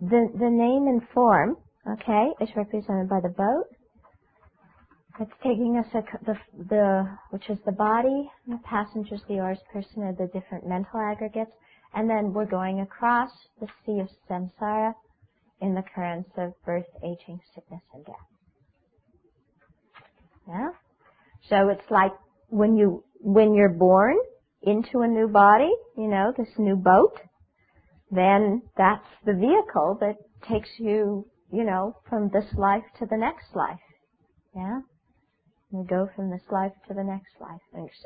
the, the name and form, okay, is represented by the boat. It's taking us a, the, the, which is the body, the passengers, the oars, person are the different mental aggregates, and then we're going across the sea of samsara in the currents of birth, aging, sickness, and death. Yeah? So it's like when you, when you're born into a new body, you know, this new boat, then that's the vehicle that takes you, you know, from this life to the next life. Yeah? You go from this life to the next life.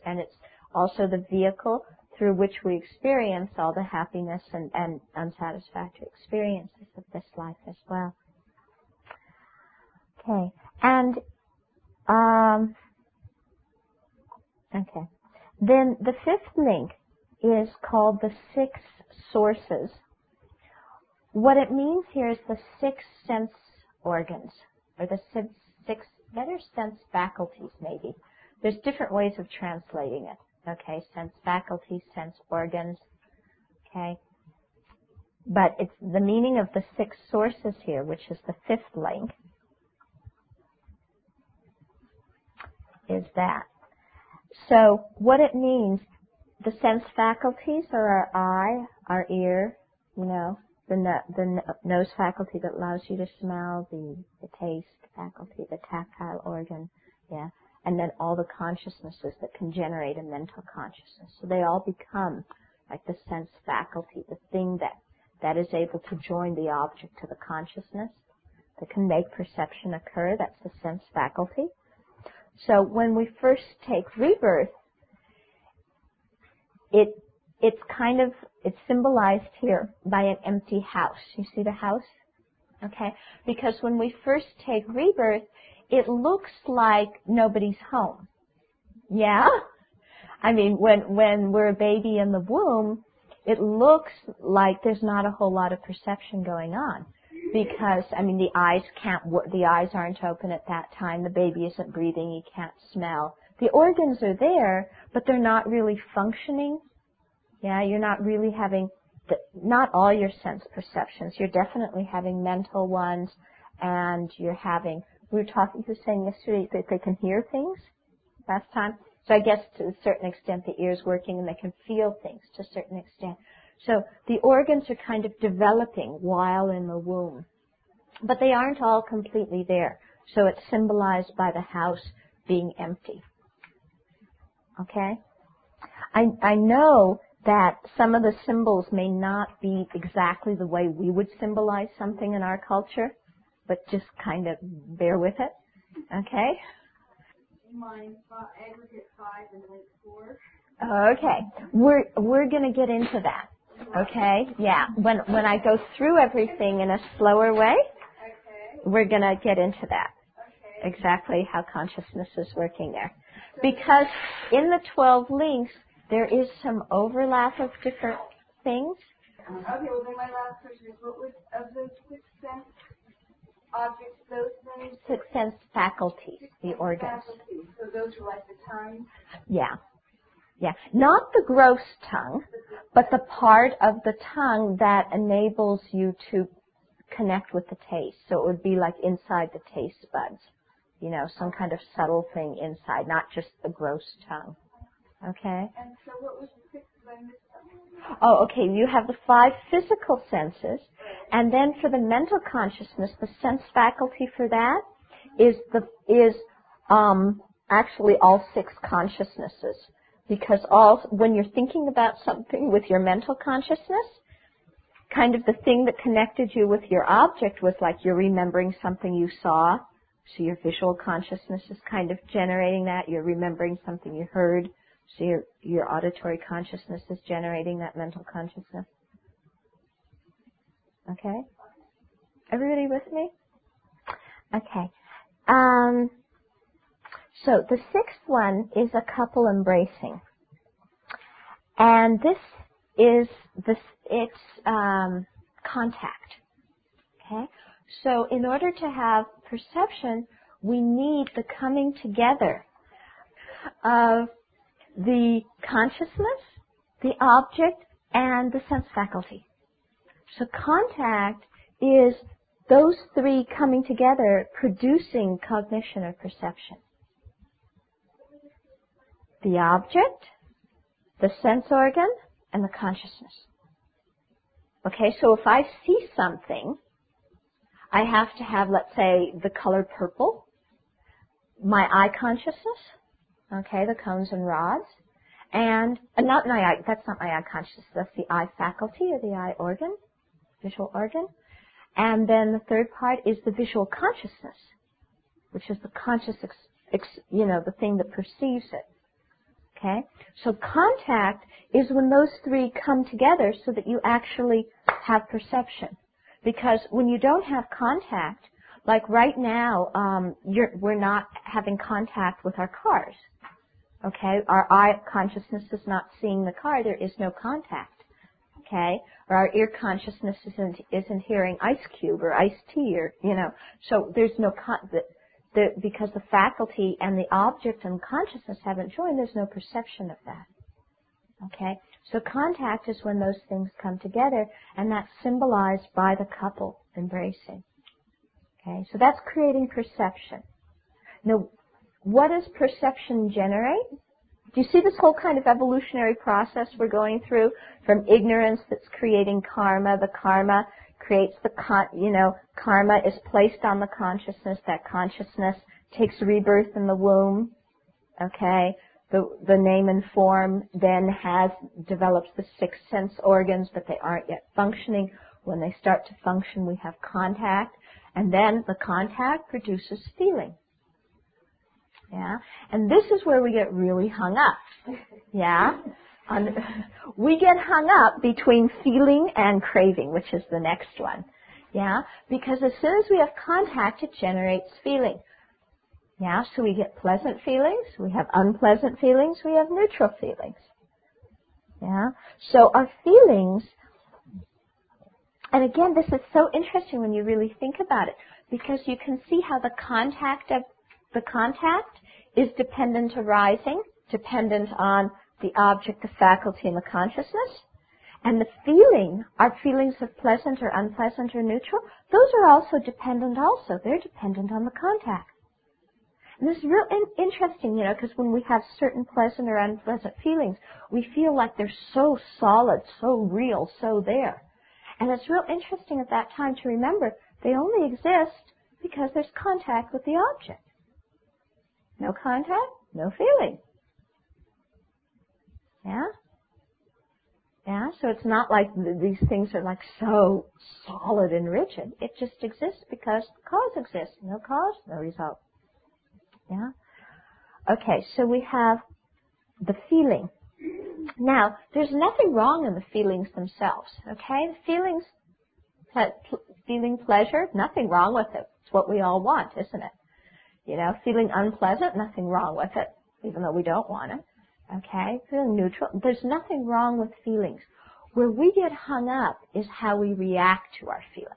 And it's also the vehicle through which we experience all the happiness and, and unsatisfactory experiences of this life as well. Okay. And, um, okay. Then the fifth link is called the six sources. What it means here is the six sense organs, or the six, better sense faculties maybe. There's different ways of translating it. Okay, sense faculties, sense organs. Okay. But it's the meaning of the six sources here, which is the fifth link, is that. So what it means, the sense faculties are our eye, our ear, you know, the, no, the nose faculty that allows you to smell, the, the taste faculty, the tactile organ, yeah, and then all the consciousnesses that can generate a mental consciousness. So they all become like the sense faculty, the thing that, that is able to join the object to the consciousness, that can make perception occur, that's the sense faculty. So when we first take rebirth, it it's kind of it's symbolized here by an empty house. You see the house? Okay? Because when we first take rebirth, it looks like nobody's home. Yeah? I mean, when when we're a baby in the womb, it looks like there's not a whole lot of perception going on because I mean the eyes can't the eyes aren't open at that time. The baby isn't breathing. He can't smell. The organs are there, but they're not really functioning. Yeah, you're not really having the, not all your sense perceptions. You're definitely having mental ones, and you're having. We were talking. You were saying yesterday that they can hear things last time. So I guess to a certain extent the ear's working and they can feel things to a certain extent. So the organs are kind of developing while in the womb. But they aren't all completely there. So it's symbolized by the house being empty. Okay? I, I know that some of the symbols may not be exactly the way we would symbolize something in our culture, but just kind of bear with it. Okay? Okay. We're we're going to get into that. Okay? Yeah. When when I go through everything in a slower way, we're going to get into that. Exactly how consciousness is working there. Because in the 12 links, there is some overlap of different things. Okay, well then my last question is, what was, of those six sense objects, those things? Six sense faculties, six the organs. Faculties. So those are like the tongue? Yeah. Yeah. Not the gross tongue, but the part of the tongue that enables you to connect with the taste. So it would be like inside the taste buds. You know, some kind of subtle thing inside, not just the gross tongue. Okay? And so what was the sixth one? Oh, okay. You have the five physical senses, and then for the mental consciousness, the sense faculty for that is the is um, actually all six consciousnesses, because all when you're thinking about something with your mental consciousness, kind of the thing that connected you with your object was like you're remembering something you saw, so your visual consciousness is kind of generating that. You're remembering something you heard so your, your auditory consciousness is generating that mental consciousness. Okay? Everybody with me? Okay. Um, so the sixth one is a couple embracing. And this is this it's um, contact. Okay? So in order to have perception, we need the coming together of the consciousness, the object, and the sense faculty. So contact is those three coming together producing cognition or perception. The object, the sense organ, and the consciousness. Okay, so if I see something, I have to have, let's say, the color purple, my eye consciousness, okay, the cones and rods, and uh, not my eye, that's not my eye consciousness, that's the eye faculty or the eye organ, visual organ. And then the third part is the visual consciousness, which is the conscious, ex, ex, you know, the thing that perceives it. Okay? So contact is when those three come together so that you actually have perception. Because when you don't have contact, like right now, um, we're not having contact with our cars. Okay? Our eye consciousness is not seeing the car. There is no contact. Okay? Or our ear consciousness isn't, isn't hearing ice cube or iced tea or, you know. So there's no con- the, the, because the faculty and the object and consciousness haven't joined, there's no perception of that. Okay? So contact is when those things come together, and that's symbolized by the couple embracing. Okay? So that's creating perception. Now, what does perception generate? Do you see this whole kind of evolutionary process we're going through from ignorance that's creating karma, the karma creates the con, you know, karma is placed on the consciousness, that consciousness takes rebirth in the womb, okay? The, the name and form then has, develops the six sense organs, but they aren't yet functioning. When they start to function, we have contact, and then the contact produces feeling. Yeah? And this is where we get really hung up. Yeah? On, we get hung up between feeling and craving, which is the next one. Yeah? Because as soon as we have contact, it generates feeling. Yeah? So we get pleasant feelings, we have unpleasant feelings, we have neutral feelings. Yeah? So our feelings, and again, this is so interesting when you really think about it, because you can see how the contact of the contact is dependent arising, dependent on the object, the faculty, and the consciousness. And the feeling, our feelings of pleasant or unpleasant or neutral, those are also dependent also. They're dependent on the contact. And this is real in- interesting, you know, because when we have certain pleasant or unpleasant feelings, we feel like they're so solid, so real, so there. And it's real interesting at that time to remember they only exist because there's contact with the object. No contact, no feeling. Yeah? Yeah, so it's not like th- these things are like so solid and rigid. It just exists because cause exists. No cause, no result. Yeah? Okay, so we have the feeling. Now, there's nothing wrong in the feelings themselves, okay? The feelings, feeling pleasure, nothing wrong with it. It's what we all want, isn't it? You know, feeling unpleasant, nothing wrong with it, even though we don't want it. Okay? Feeling neutral. There's nothing wrong with feelings. Where we get hung up is how we react to our feelings.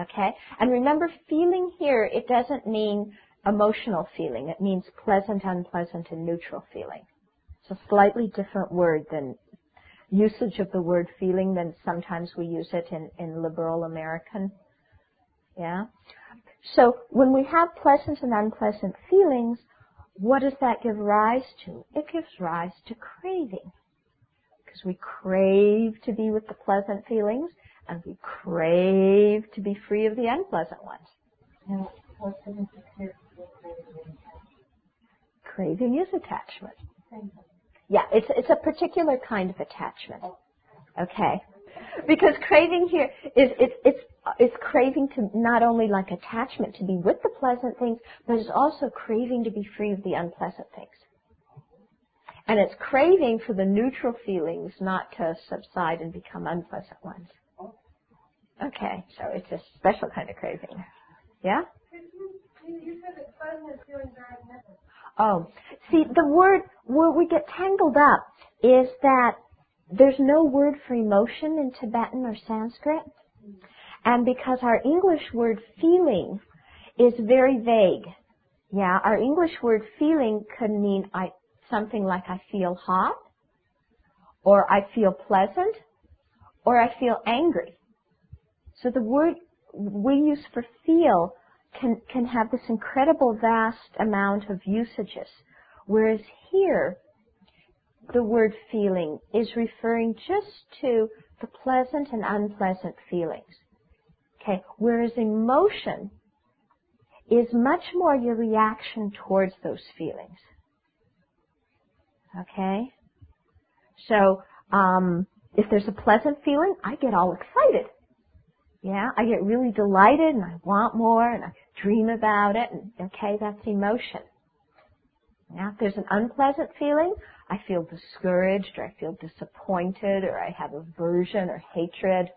Okay? And remember, feeling here, it doesn't mean emotional feeling. It means pleasant, unpleasant, and neutral feeling. It's a slightly different word than usage of the word feeling than sometimes we use it in, in liberal American. Yeah? So when we have pleasant and unpleasant feelings, what does that give rise to? It gives rise to craving. Because we crave to be with the pleasant feelings and we crave to be free of the unpleasant ones. Craving is attachment. Yeah, it's it's a particular kind of attachment. Okay. Because craving here is it's it's it's craving to not only like attachment to be with the pleasant things, but it's also craving to be free of the unpleasant things. And it's craving for the neutral feelings not to subside and become unpleasant ones. Okay, so it's a special kind of craving. Yeah? Oh, see, the word where we get tangled up is that there's no word for emotion in Tibetan or Sanskrit. And because our English word feeling is very vague. Yeah, our English word feeling could mean I, something like I feel hot, or I feel pleasant, or I feel angry. So the word we use for feel can, can have this incredible vast amount of usages. Whereas here, the word feeling is referring just to the pleasant and unpleasant feelings. Okay, whereas emotion is much more your reaction towards those feelings. Okay? So, um, if there's a pleasant feeling, I get all excited. Yeah, I get really delighted and I want more and I dream about it and okay, that's emotion. Now, if there's an unpleasant feeling, I feel discouraged or I feel disappointed or I have aversion or hatred.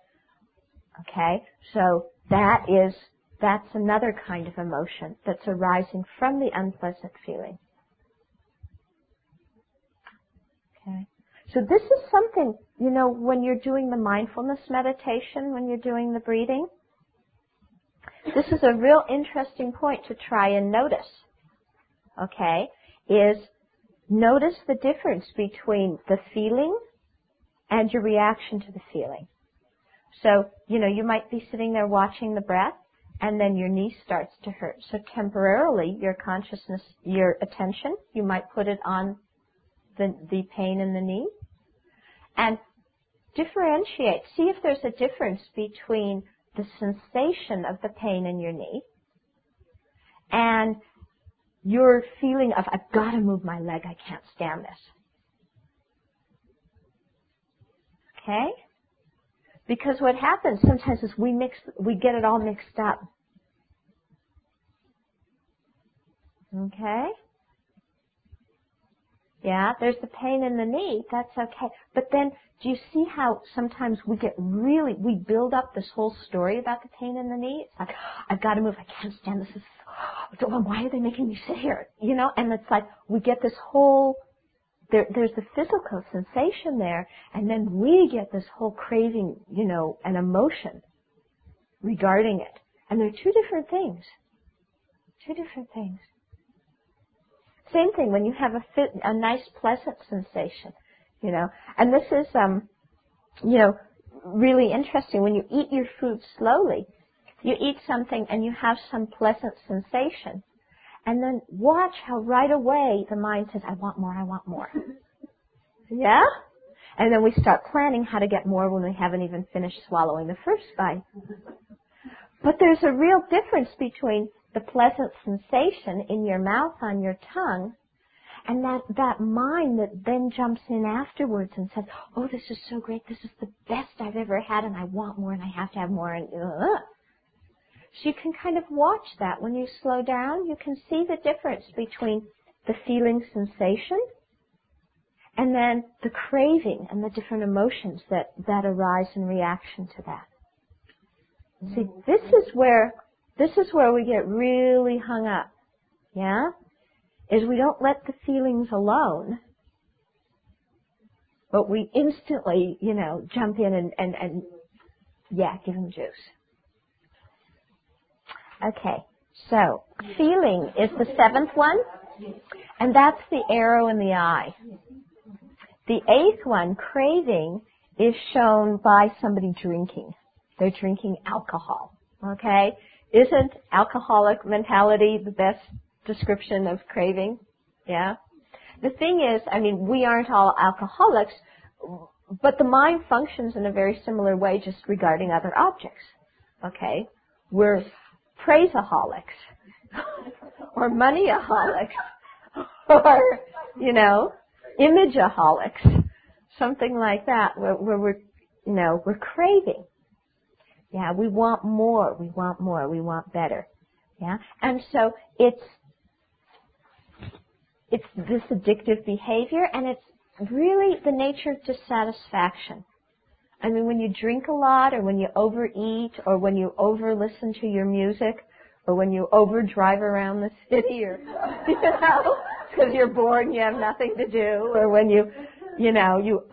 Okay? So that is, that's another kind of emotion that's arising from the unpleasant feeling. Okay? So this is something, you know, when you're doing the mindfulness meditation, when you're doing the breathing, this is a real interesting point to try and notice. Okay? Is notice the difference between the feeling and your reaction to the feeling. So, you know, you might be sitting there watching the breath and then your knee starts to hurt. So temporarily your consciousness, your attention, you might put it on the, the pain in the knee and differentiate. See if there's a difference between the sensation of the pain in your knee and your feeling of, I've got to move my leg, I can't stand this. Okay? Because what happens sometimes is we mix, we get it all mixed up. Okay? Yeah, there's the pain in the knee. That's okay. But then, do you see how sometimes we get really, we build up this whole story about the pain in the knee? It's like, I've got to move. I can't stand this. this is, why are they making me sit here? You know, and it's like, we get this whole, there, there's the physical sensation there, and then we get this whole craving, you know, an emotion regarding it. And they're two different things. Two different things. Same thing when you have a fit, a nice pleasant sensation, you know. And this is, um, you know, really interesting. When you eat your food slowly, you eat something and you have some pleasant sensation. And then watch how right away the mind says, I want more, I want more. yeah? And then we start planning how to get more when we haven't even finished swallowing the first bite. But there's a real difference between the pleasant sensation in your mouth on your tongue and that, that mind that then jumps in afterwards and says, oh, this is so great, this is the best I've ever had and I want more and I have to have more and uh. So you can kind of watch that. When you slow down, you can see the difference between the feeling sensation and then the craving and the different emotions that, that arise in reaction to that. See, this is where this is where we get really hung up. Yeah? Is we don't let the feelings alone, but we instantly, you know, jump in and, and, and yeah, give them juice. Okay, so feeling is the seventh one, and that's the arrow in the eye. The eighth one, craving, is shown by somebody drinking. They're drinking alcohol. Okay? Isn't alcoholic mentality the best description of craving? Yeah? The thing is, I mean, we aren't all alcoholics, but the mind functions in a very similar way just regarding other objects. Okay? We're praiseaholics, or moneyaholics, or, you know, imageaholics, something like that, where, where we're, you know, we're craving. Yeah, we want more, we want more, we want better. Yeah, and so it's it's this addictive behavior, and it's really the nature of dissatisfaction. I mean, when you drink a lot, or when you overeat, or when you over listen to your music, or when you over drive around the city, or you know, because you're bored and you have nothing to do, or when you, you know, you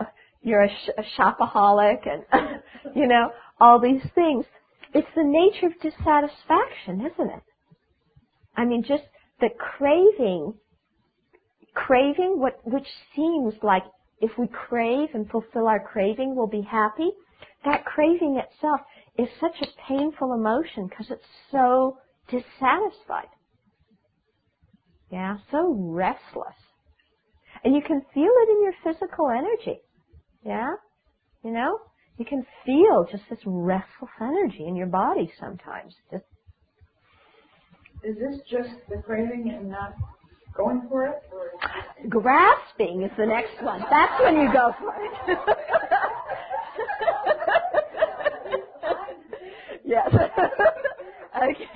you're a, sh- a shopaholic, and you know, all these things. It's the nature of dissatisfaction, isn't it? I mean, just the craving, craving what, which seems like if we crave and fulfill our craving, we'll be happy. That craving itself is such a painful emotion because it's so dissatisfied. Yeah, so restless. And you can feel it in your physical energy. Yeah? You know? You can feel just this restless energy in your body sometimes. Just is this just the craving and not going for it? Or? Grasping is the next one. That's when you go for it. yes. okay.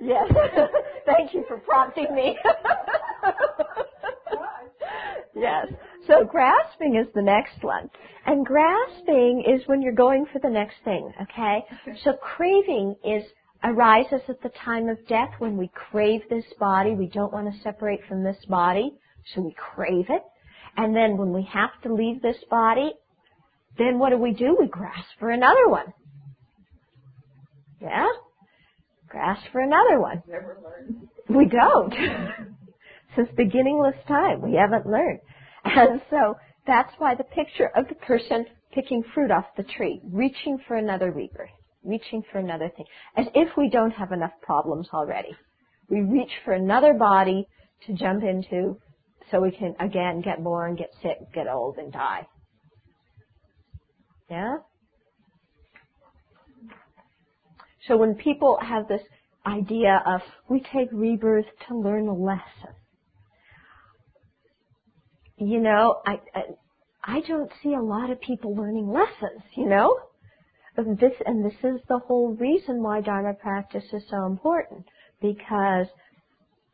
Yes. Thank you for prompting me. yes. So grasping is the next one. And grasping is when you're going for the next thing, okay? So craving is arises at the time of death when we crave this body. We don't want to separate from this body, so we crave it. And then when we have to leave this body, then what do we do? We grasp for another one. Yeah? Grasp for another one. Never learned. We don't. Since beginningless time, we haven't learned. And so that's why the picture of the person picking fruit off the tree, reaching for another rebirth reaching for another thing, as if we don't have enough problems already. We reach for another body to jump into so we can again get born, get sick, get old, and die. Yeah? So when people have this idea of we take rebirth to learn a lesson, you know, I, I, I don't see a lot of people learning lessons, you know? this, and this is the whole reason why Dharma practice is so important. Because,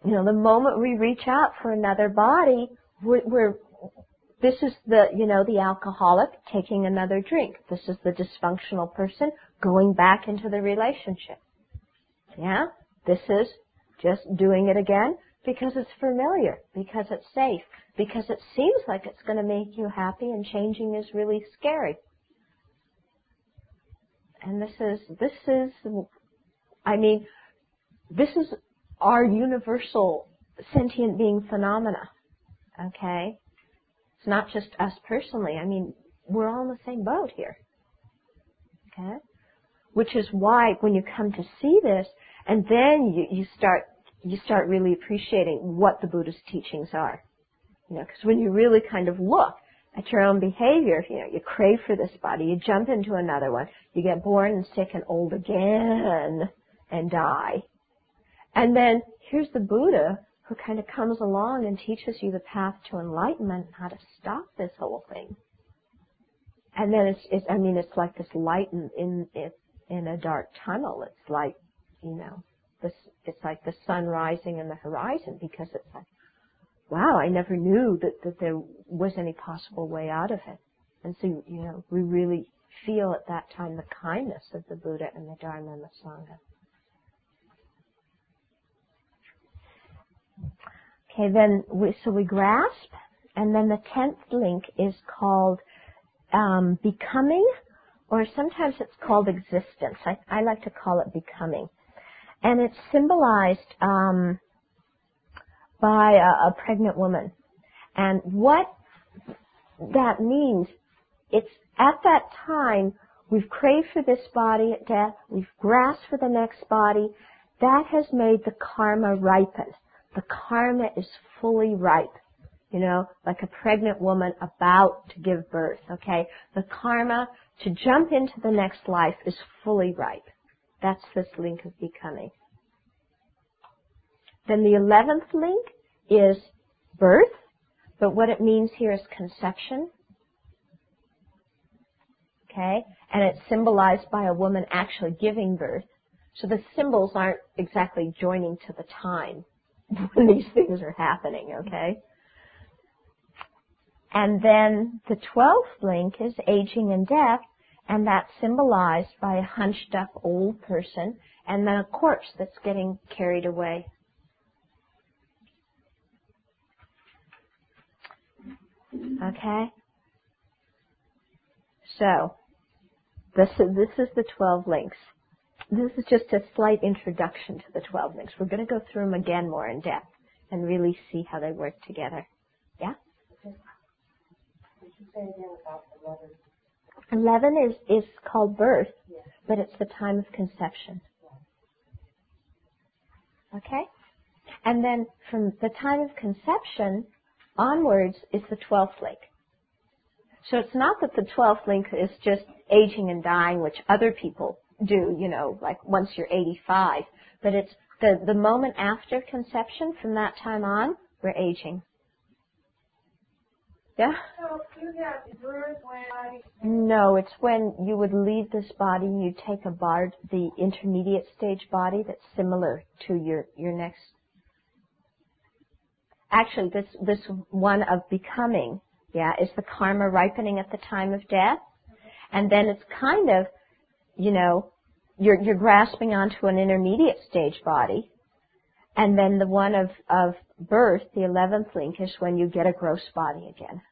you know, the moment we reach out for another body, we're, we're this is the, you know, the alcoholic taking another drink. This is the dysfunctional person going back into the relationship. Yeah? This is just doing it again because it's familiar, because it's safe, because it seems like it's going to make you happy and changing is really scary. And this is, this is, I mean, this is our universal sentient being phenomena. Okay? It's not just us personally. I mean, we're all in the same boat here. Okay? Which is why when you come to see this, and then you, you start, you start really appreciating what the Buddhist teachings are. You know, because when you really kind of look, at your own behavior. You know, you crave for this body, you jump into another one, you get born and sick and old again and die. And then here's the Buddha who kind of comes along and teaches you the path to enlightenment, how to stop this whole thing. And then it's, it's I mean, it's like this light in, in, in a dark tunnel. It's like, you know, this, it's like the sun rising in the horizon because it's like, wow, I never knew that, that there was any possible way out of it. And so, you know, we really feel at that time the kindness of the Buddha and the Dharma and the Sangha. Okay, then we, so we grasp, and then the tenth link is called um, becoming, or sometimes it's called existence. I, I like to call it becoming, and it's symbolized um, by a, a pregnant woman. And what that means, it's at that time we've craved for this body at death, we've grasped for the next body. That has made the karma ripen. The karma is fully ripe. You know, like a pregnant woman about to give birth, okay? The karma to jump into the next life is fully ripe. That's this link of becoming. Then the eleventh link is birth, but what it means here is conception. Okay? And it's symbolized by a woman actually giving birth. So the symbols aren't exactly joining to the time when these things are happening, okay? And then the twelfth link is aging and death, and that's symbolized by a hunched up old person and then a corpse that's getting carried away. Okay? So, this is, this is the 12 links. This is just a slight introduction to the 12 links. We're going to go through them again more in depth and really see how they work together. Yeah? Eleven is is called birth, but it's the time of conception. Okay, and then from the time of conception onwards is the twelfth link. So it's not that the twelfth link is just aging and dying, which other people do, you know, like once you're 85, but it's the, the moment after conception, from that time on, we're aging. Yeah? No, it's when you would leave this body, you take a bardo, the intermediate stage body that's similar to your, your next. Actually, this, this one of becoming, yeah, is the karma ripening at the time of death. And then it's kind of, you know, you're, you're grasping onto an intermediate stage body. And then the one of, of birth, the 11th link, is when you get a gross body again.